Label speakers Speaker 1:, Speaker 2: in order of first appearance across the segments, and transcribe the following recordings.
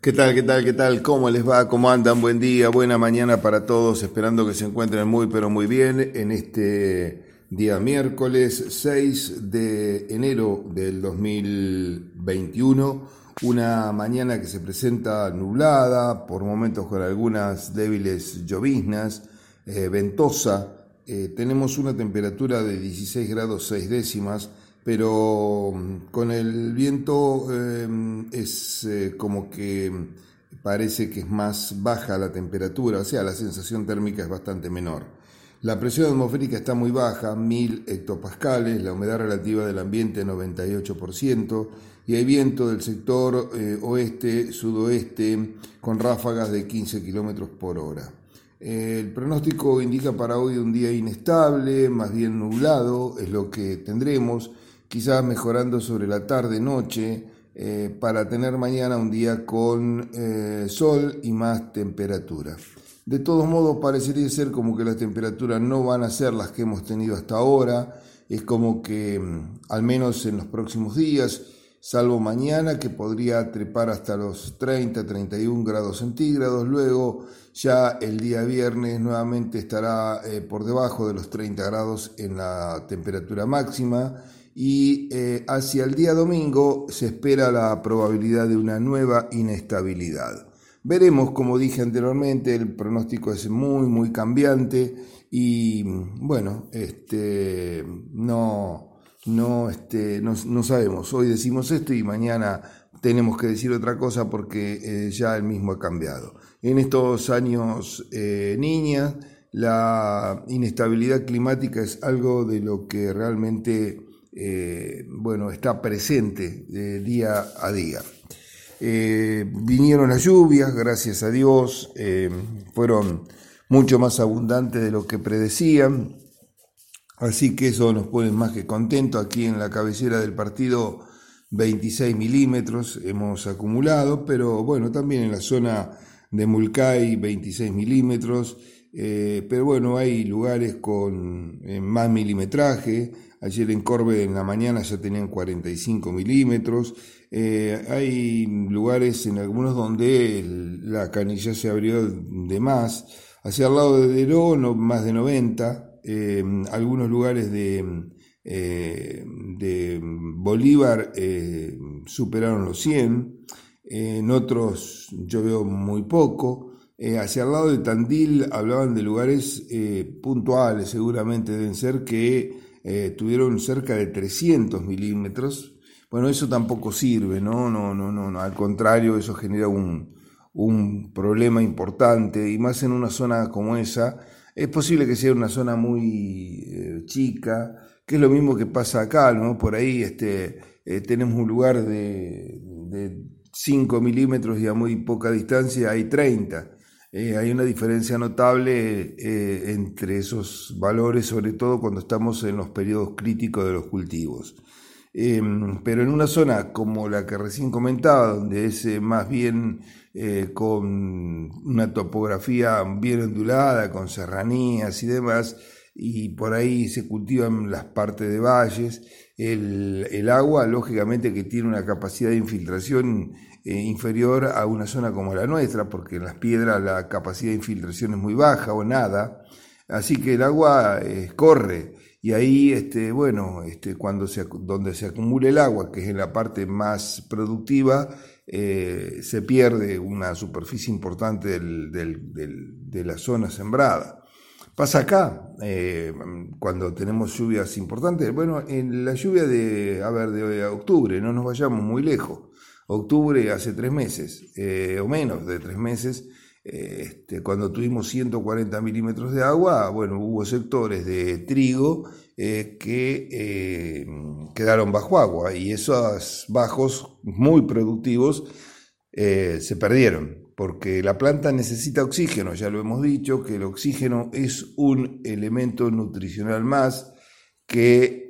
Speaker 1: ¿Qué tal, qué tal, qué tal? ¿Cómo les va? ¿Cómo andan? Buen día, buena mañana para todos, esperando que se encuentren muy, pero muy bien en este día miércoles 6 de enero del 2021. Una mañana que se presenta nublada, por momentos con algunas débiles lloviznas, eh, ventosa. Eh, tenemos una temperatura de 16 grados 6 décimas pero mm, con el viento em, es eh, como que parece que es más baja la temperatura, o sea, la sensación térmica es bastante menor. La presión atmosférica está muy baja, 1000 hectopascales, la humedad relativa del ambiente 98% y hay viento del sector eh, oeste-sudoeste con ráfagas de 15 kilómetros por hora. El pronóstico indica para hoy un día inestable, más bien nublado, es lo que tendremos quizás mejorando sobre la tarde-noche, eh, para tener mañana un día con eh, sol y más temperatura. De todos modos, parecería ser como que las temperaturas no van a ser las que hemos tenido hasta ahora. Es como que, mm, al menos en los próximos días, salvo mañana que podría trepar hasta los 30, 31 grados centígrados. Luego, ya el día viernes nuevamente estará eh, por debajo de los 30 grados en la temperatura máxima y eh, hacia el día domingo se espera la probabilidad de una nueva inestabilidad. Veremos, como dije anteriormente, el pronóstico es muy, muy cambiante y bueno, este, no, no, este, no, sabemos. Hoy decimos esto y mañana tenemos que decir otra cosa porque eh, ya el mismo ha cambiado. En estos años, eh, niñas, la inestabilidad climática es algo de lo que realmente eh, bueno, está presente eh, día a día. Eh, vinieron las lluvias, gracias a Dios, fueron mucho más abundantes de lo que predecían, así que eso nos pone más que contentos. Aquí en la cabecera del partido 26 milímetros hemos acumulado, pero bueno, también en la zona de Mulcay 26 milímetros, pero bueno, hay lugares con más milimetraje, Ayer en Corbe en la mañana ya tenían 45 milímetros. Eh, hay lugares en algunos donde la canilla se abrió de más. Hacia el lado de Deró, más de 90. Eh, algunos lugares de, eh, de Bolívar superaron los 100. en otros yo veo muy poco. hacia el lado de Tandil hablaban de lugares puntuales, seguramente deben ser que eh, tuvieron cerca de 300 milímetros. Bueno, eso tampoco sirve, ¿no? No, no, no, no. Al contrario, eso genera un, problema importante y más en una zona como esa. Es posible que sea una zona muy eh, chica, que es lo mismo que pasa acá, ¿no? Por ahí este, eh, tenemos un lugar de, de 5 milímetros y a muy poca distancia hay 30. Eh, hay una diferencia notable eh, entre esos valores, sobre todo cuando estamos en los periodos críticos de los cultivos. Em, pero en una zona como la que recién comentaba, donde es eh, más bien con una topografía bien ondulada, con serranías y demás, y por ahí se cultivan las partes de valles, el, el agua, lógicamente, que tiene una capacidad de infiltración eh, inferior a una zona como la nuestra, porque en las piedras la capacidad de infiltración es muy baja o nada, así que el agua eh, corre y ahí, este, bueno, este, cuando se, donde se acumula el agua, que es en la parte más productiva, eh, se pierde una superficie importante de la zona sembrada. Pasa acá, cuando tenemos lluvias importantes, bueno, en la lluvia de, a ver, de octubre, no nos vayamos muy lejos, octubre hace tres meses, eh, o menos de tres meses, eh, este, cuando tuvimos 140 milímetros de agua, bueno, hubo sectores de trigo eh, que quedaron bajo agua y esos bajos muy productivos se perdieron porque la planta necesita oxígeno, ya lo hemos dicho, que el oxígeno es un elemento nutricional más que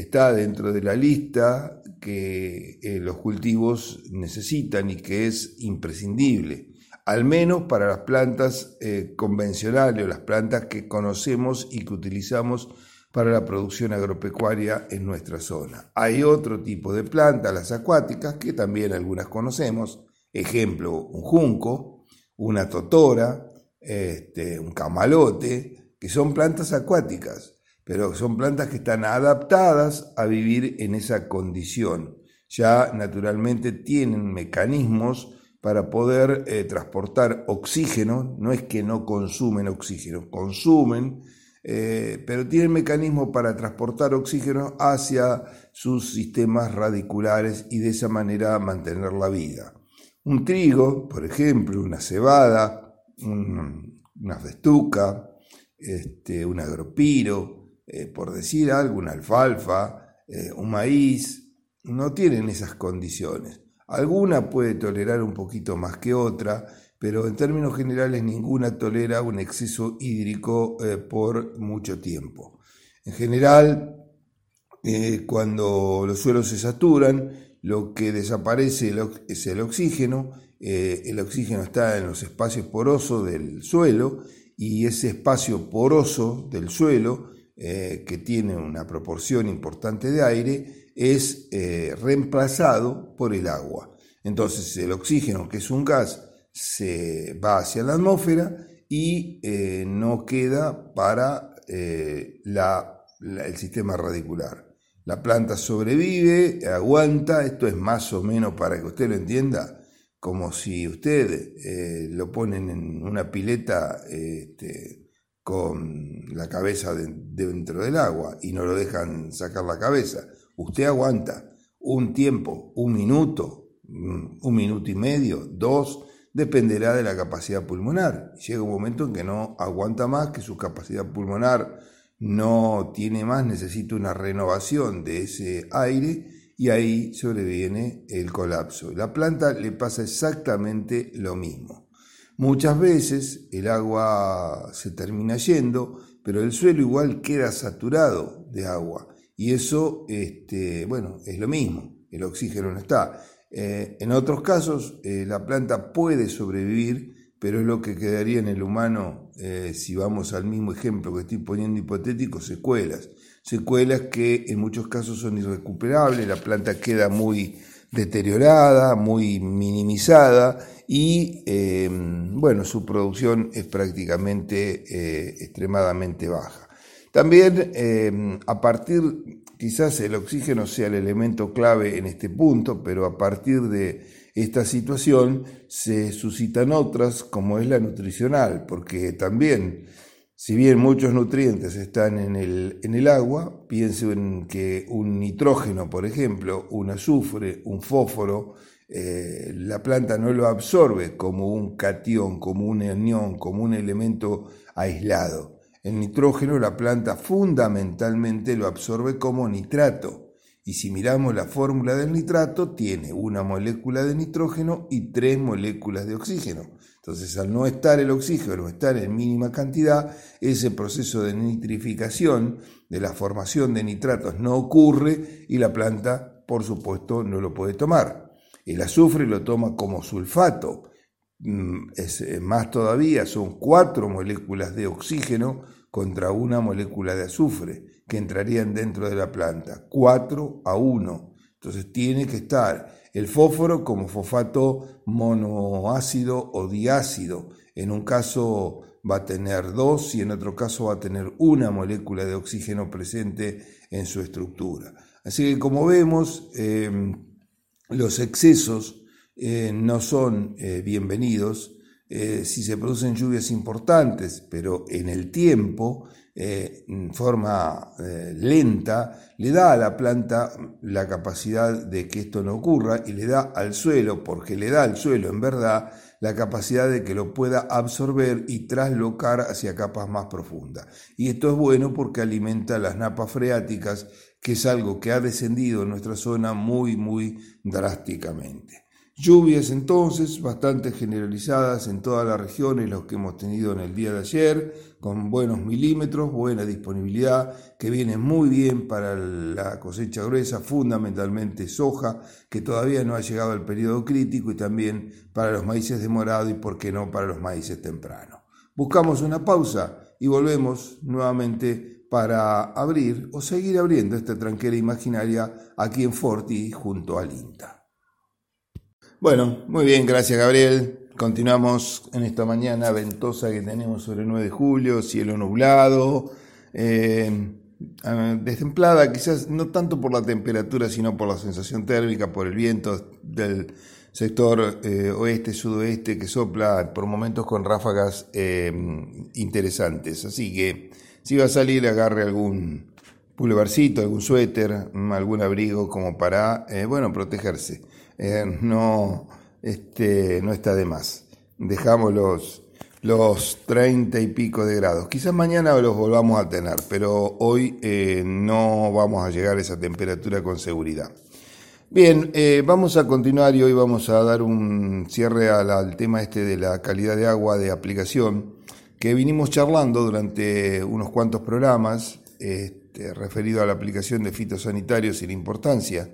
Speaker 1: está dentro de la lista que eh, los cultivos necesitan y que es imprescindible, al menos para las plantas eh, convencionales o las plantas que conocemos y que utilizamos para la producción agropecuaria en nuestra zona. Hay otro tipo de plantas, las acuáticas, que también algunas conocemos, Ejemplo, un junco, una totora, este, un camalote, que son plantas acuáticas, pero son plantas que están adaptadas a vivir en esa condición. Ya naturalmente tienen mecanismos para poder eh, transportar oxígeno, no es que no consumen oxígeno, consumen, eh, pero tienen mecanismos para transportar oxígeno hacia sus sistemas radiculares y de esa manera mantener la vida. Un trigo, por ejemplo, una cebada, una festuca, este, un agropiro, eh, por decir algo, una alfalfa, un maíz, no tienen esas condiciones. Alguna puede tolerar un poquito más que otra, pero en términos generales ninguna tolera un exceso hídrico eh, por mucho tiempo. En general, eh, cuando los suelos se saturan, lo que desaparece es el oxígeno. Eh, el oxígeno está en los espacios porosos del suelo y ese espacio poroso del suelo, que tiene una proporción importante de aire, es eh, reemplazado por el agua. Entonces el oxígeno, que es un gas, se va hacia la atmósfera y eh, no queda para eh, el sistema radicular. La planta sobrevive, aguanta, esto es más o menos para que usted lo entienda, como si usted lo ponen en una pileta este, con la cabeza dentro del agua y no lo dejan sacar la cabeza usted aguanta un tiempo, un minuto, mm, un minuto y medio, dos, dependerá de la capacidad pulmonar. Llega un momento en que no aguanta más, que su capacidad pulmonar no tiene más, necesita una renovación de ese aire y ahí sobreviene el colapso. La planta le pasa exactamente lo mismo. Muchas veces el agua se termina yendo, pero el suelo igual queda saturado de agua y eso, este, bueno, es lo mismo, el oxígeno no está. Eh, en otros casos, eh, la planta puede sobrevivir, pero es lo que quedaría en el humano, eh, si vamos al mismo ejemplo que estoy poniendo hipotético, secuelas. Secuelas que en muchos casos son irrecuperables, la planta queda muy deteriorada, muy minimizada y bueno, su producción es prácticamente extremadamente baja. También a partir, quizás el oxígeno sea el elemento clave en este punto, pero a partir de esta situación se suscitan otras como es la nutricional, porque también, si bien muchos nutrientes están en el, en el agua, piensen que un nitrógeno, por ejemplo, un azufre, un fósforo, eh, la planta no lo absorbe como un cation, como un anión, como un elemento aislado. El nitrógeno la planta fundamentalmente lo absorbe como nitrato. Y si miramos la fórmula del nitrato, tiene una molécula de nitrógeno y tres moléculas de oxígeno. Entonces, al no estar el oxígeno, estar en mínima cantidad, ese proceso de nitrificación, de la formación de nitratos, no ocurre y la planta, por supuesto, no lo puede tomar. El azufre lo toma como sulfato. Mm, es eh, más todavía, son cuatro moléculas de oxígeno contra una molécula de azufre que entrarían dentro de la planta, 4 a 1. Entonces tiene que estar el fósforo como fosfato monoácido o diácido. En un caso va a tener dos y en otro caso va a tener una molécula de oxígeno presente en su estructura. Así que como vemos, eh, los excesos eh, no son eh, bienvenidos eh, si se producen lluvias importantes, pero en el tiempo, eh, en forma eh, lenta, le da a la planta la capacidad de que esto no ocurra y le da al suelo, porque le da al suelo en verdad la capacidad de que lo pueda absorber y traslocar hacia capas más profundas. Y esto es bueno porque alimenta las napas freáticas, que es algo que ha descendido en nuestra zona muy, muy drásticamente. Lluvias entonces bastante generalizadas en toda la región, los que hemos tenido en el día de ayer, con buenos milímetros, buena disponibilidad, que viene muy bien para la cosecha gruesa, fundamentalmente soja, que todavía no ha llegado al periodo crítico, y también para los maíces de morado y, por qué no, para los maíces tempranos. Buscamos una pausa y volvemos nuevamente para abrir o seguir abriendo esta tranquera imaginaria aquí en Forti junto al INTA. Bueno, muy bien, gracias Gabriel. Continuamos en esta mañana ventosa que tenemos sobre el 9 de julio, cielo nublado, eh, destemplada, quizás no tanto por la temperatura, sino por la sensación térmica, por el viento del sector eh, oeste-sudoeste que sopla por momentos con ráfagas eh, interesantes. Así que si va a salir, agarre algún pulevarcito, algún suéter, algún abrigo como para, bueno, protegerse. No este, no está de más. Dejamos los, los 30 y pico de grados. Quizás mañana los volvamos a tener, pero hoy eh, no vamos a llegar a esa temperatura con seguridad. Bien, eh, vamos a continuar y hoy vamos a dar un cierre al, tema este de la calidad de agua de aplicación que vinimos charlando durante unos cuantos programas este, referido a la aplicación de fitosanitarios y la importancia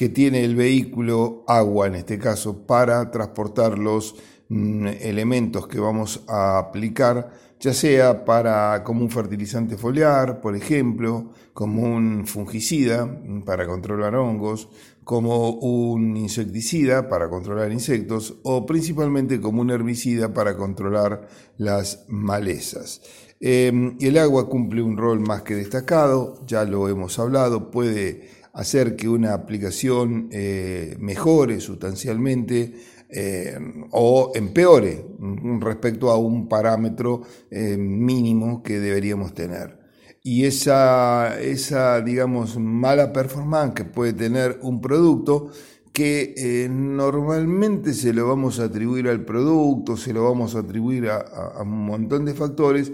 Speaker 1: que tiene el vehículo, agua en este caso, para transportar los mm, elementos que vamos a aplicar, ya sea para como un fertilizante foliar, por ejemplo, como un fungicida mm, para controlar hongos, como un insecticida para controlar insectos o principalmente como un herbicida para controlar las malezas. Em, el agua cumple un rol más que destacado, ya lo hemos hablado, puede hacer que una aplicación eh, mejore sustancialmente eh, o empeore respecto a un parámetro eh, mínimo que deberíamos tener. Y esa, esa, digamos, mala performance que puede tener un producto, que normalmente se lo vamos a atribuir al producto, se lo vamos a atribuir a un montón de factores,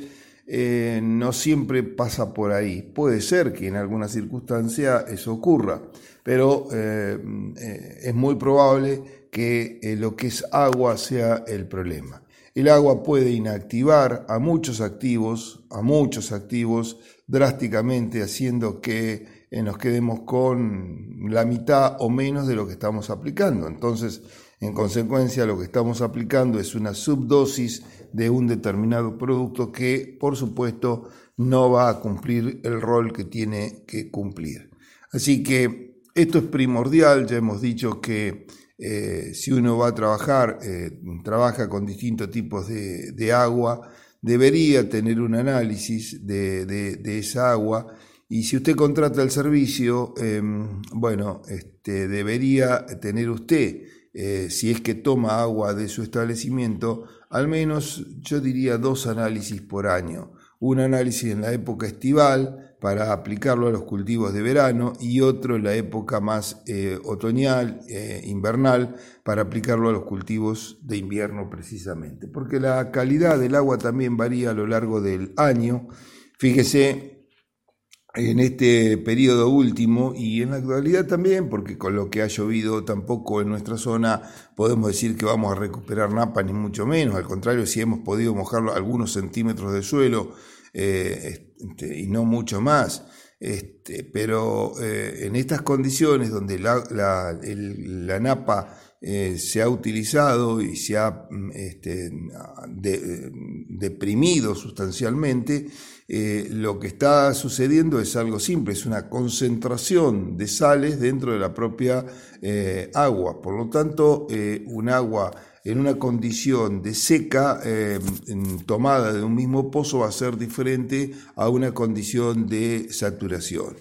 Speaker 1: eh, no siempre pasa por ahí. Puede ser que en alguna circunstancia eso ocurra, pero eh, eh, es muy probable que lo que es agua sea el problema. El agua puede inactivar a muchos activos, a muchos activos drásticamente, haciendo que nos quedemos con la mitad o menos de lo que estamos aplicando. Entonces, en consecuencia, lo que estamos aplicando es una subdosis de un determinado producto que, por supuesto, no va a cumplir el rol que tiene que cumplir. Así que esto es primordial, ya hemos dicho que eh, si uno va a trabajar, eh, trabaja con distintos tipos de, agua, debería tener un análisis de, esa agua y si usted contrata el servicio, em, bueno, este, debería tener usted, eh, si es que toma agua de su establecimiento, al menos yo diría dos análisis por año. Un análisis en la época estival para aplicarlo a los cultivos de verano y otro en la época más eh, otoñal, eh, invernal, para aplicarlo a los cultivos de invierno precisamente. Porque la calidad del agua también varía a lo largo del año. Fíjese, en este periodo último y en la actualidad también, porque con lo que ha llovido tampoco en nuestra zona podemos decir que vamos a recuperar Napa, ni mucho menos, al contrario, si hemos podido mojar algunos centímetros de suelo eh, este, y no mucho más. Este, pero eh, en estas condiciones donde la, la, napa eh, se ha utilizado y se ha mm, este, deprimido sustancialmente, eh, lo que está sucediendo es algo simple, es una concentración de sales dentro de la propia eh, agua. Por lo tanto, eh, un agua en una condición de seca tomada de un mismo pozo va a ser diferente a una condición de saturación.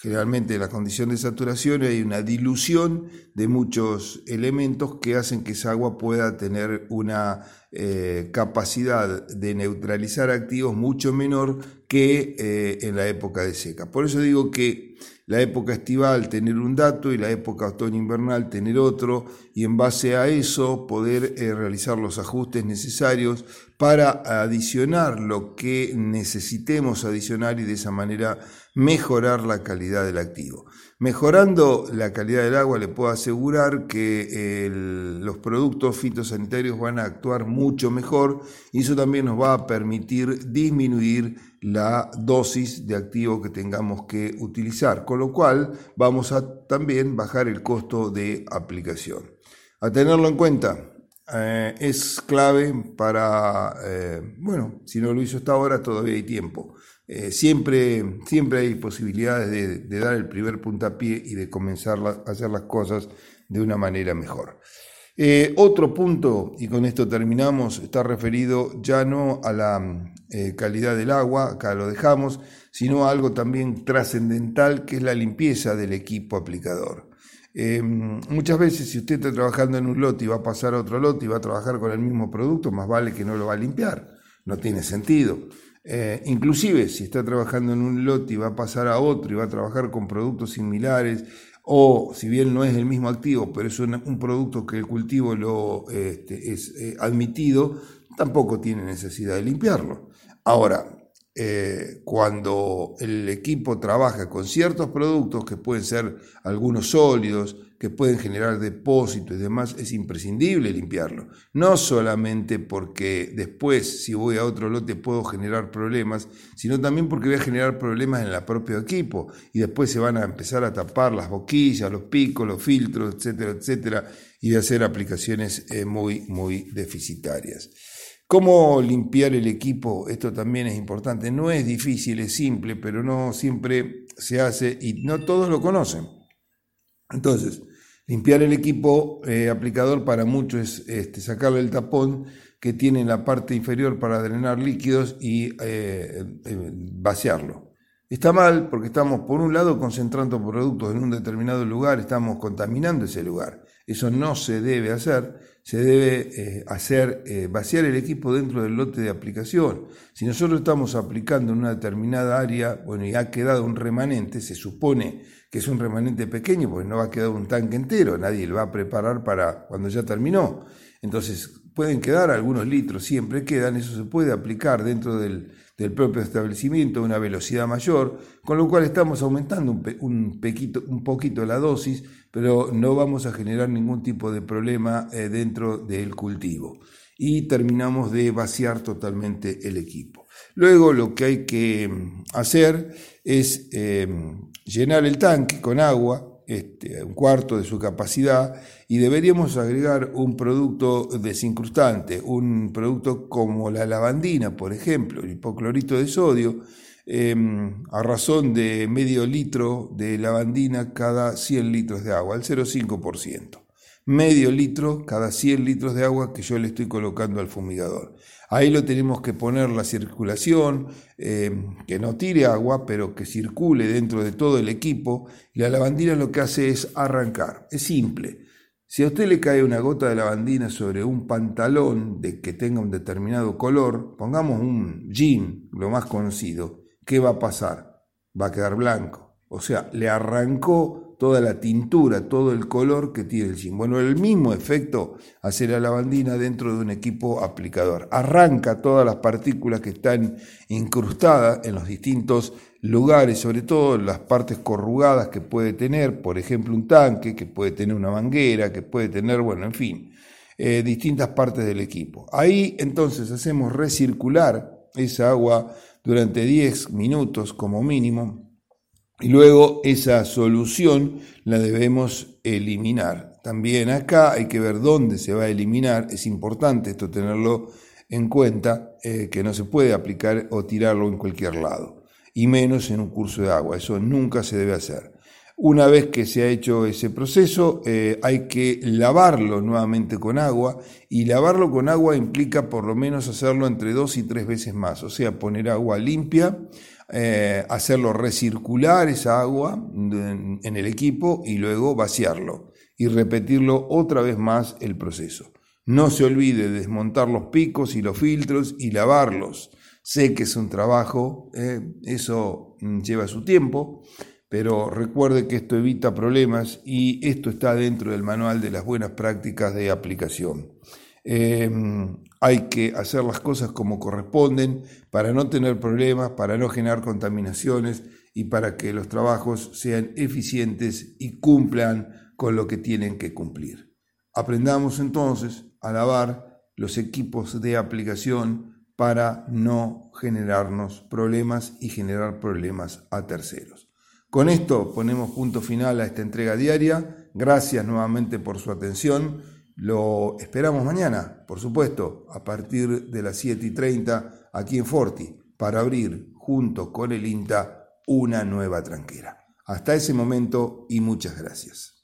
Speaker 1: Generalmente en la condición de saturación hay una dilución de muchos elementos que hacen que esa agua pueda tener una eh, capacidad de neutralizar activos mucho menor que eh, en la época de seca. Por eso digo que la época estival tener un dato y la época otoño-invernal tener otro y en base a eso poder eh, realizar los ajustes necesarios para adicionar lo que necesitemos adicionar y de esa manera mejorar la calidad del activo. Mejorando la calidad del agua, le puedo asegurar que los productos fitosanitarios van a actuar mucho mejor y eso también nos va a permitir disminuir la dosis de activo que tengamos que utilizar, con lo cual vamos a también bajar el costo de aplicación. A tenerlo en cuenta, eh, es clave para, eh, bueno, si no lo hizo hasta ahora, todavía hay tiempo. Eh, siempre, siempre hay posibilidades de, dar el primer puntapié y de comenzar a hacer las cosas de una manera mejor. Eh, otro punto, y con esto terminamos, está referido ya no a la eh, calidad del agua, acá lo dejamos, sino a algo también trascendental que es la limpieza del equipo aplicador. Eh, muchas veces si usted está trabajando en un lote y va a pasar a otro lote y va a trabajar con el mismo producto, más vale que no lo va a limpiar, no tiene sentido. inclusive si está trabajando en un lote y va a pasar a otro y va a trabajar con productos similares o si bien no es el mismo activo, pero es un, producto que el cultivo lo, este, es eh, admitido, tampoco tiene necesidad de limpiarlo. Ahora, eh, cuando el equipo trabaja con ciertos productos que pueden ser algunos sólidos, que pueden generar depósitos y demás, es imprescindible limpiarlo. No solamente porque después, si voy a otro lote, puedo generar problemas, sino también porque voy a generar problemas en el propio equipo y después se van a empezar a tapar las boquillas, los picos, los filtros, etcétera, etcétera, y de hacer aplicaciones eh, muy, muy deficitarias. ¿Cómo limpiar el equipo? Esto también es importante. No es difícil, es simple, pero no siempre se hace y no todos lo conocen. Entonces, limpiar el equipo eh, aplicador para muchos es este, sacarle el tapón que tiene en la parte inferior para drenar líquidos y eh, eh, vaciarlo. Está mal porque estamos, por un lado, concentrando productos en un determinado lugar, estamos contaminando ese lugar. Eso no se debe hacer, se debe hacer vaciar el equipo dentro del lote de aplicación. Si nosotros estamos aplicando en una determinada área, bueno, y ha quedado un remanente, se supone que es un remanente pequeño, porque no va a quedar un tanque entero, nadie lo va a preparar para cuando ya terminó. Entonces, pueden quedar algunos litros, siempre quedan, eso se puede aplicar dentro del, propio establecimiento a una velocidad mayor, con lo cual estamos aumentando un, un, un, poquito la dosis, pero no vamos a generar ningún tipo de problema eh, dentro del cultivo. Y terminamos de vaciar totalmente el equipo. Luego lo que hay que mm, hacer es eh, llenar el tanque con agua, este, un cuarto de su capacidad, y deberíamos agregar un producto desincrustante, un producto como la lavandina, por ejemplo, el hipoclorito de sodio, em, a razón de medio litro de lavandina cada 100 litros de agua, al 0,5% medio litro cada 100 litros de agua que yo le estoy colocando al fumigador. Ahí lo tenemos que poner la circulación, eh, que no tire agua, pero que circule dentro de todo el equipo. La lavandina lo que hace es arrancar. Es simple. Si a usted le cae una gota de lavandina sobre un pantalón de que tenga un determinado color, pongamos un jean, lo más conocido, ¿qué va a pasar? Va a quedar blanco. O sea, le arrancó toda la tintura, todo el color que tiene el jean. Bueno, el mismo efecto hace la lavandina dentro de un equipo aplicador. Arranca todas las partículas que están incrustadas en los distintos lugares, sobre todo las partes corrugadas que puede tener, por ejemplo, un tanque, que puede tener una manguera, que puede tener, bueno, en fin, eh, distintas partes del equipo. Ahí entonces hacemos recircular esa agua durante 10 minutos como mínimo y luego esa solución la debemos eliminar. También acá hay que ver dónde se va a eliminar. Es importante esto tenerlo en cuenta, eh, que no se puede aplicar o tirarlo en cualquier lado, y menos en un curso de agua. Eso nunca se debe hacer. Una vez que se ha hecho ese proceso, eh, hay que lavarlo nuevamente con agua y lavarlo con agua implica por lo menos hacerlo entre dos y tres veces más, o sea, poner agua limpia, eh, hacerlo recircular esa agua en, el equipo y luego vaciarlo y repetirlo otra vez más el proceso. No se olvide de desmontar los picos y los filtros y lavarlos. Sé que es un trabajo, eh, eso mm, lleva su tiempo, pero recuerde que esto evita problemas y esto está dentro del manual de las buenas prácticas de aplicación. Em, hay que hacer las cosas como corresponden para no tener problemas, para no generar contaminaciones y para que los trabajos sean eficientes y cumplan con lo que tienen que cumplir. Aprendamos entonces a lavar los equipos de aplicación para no generarnos problemas y generar problemas a terceros. Con esto ponemos punto final a esta entrega diaria. Gracias nuevamente por su atención. Lo esperamos mañana, por supuesto, a partir de las 7 y 30 aquí en Forti, para abrir junto con el INTA una nueva tranquera. Hasta ese momento y muchas gracias.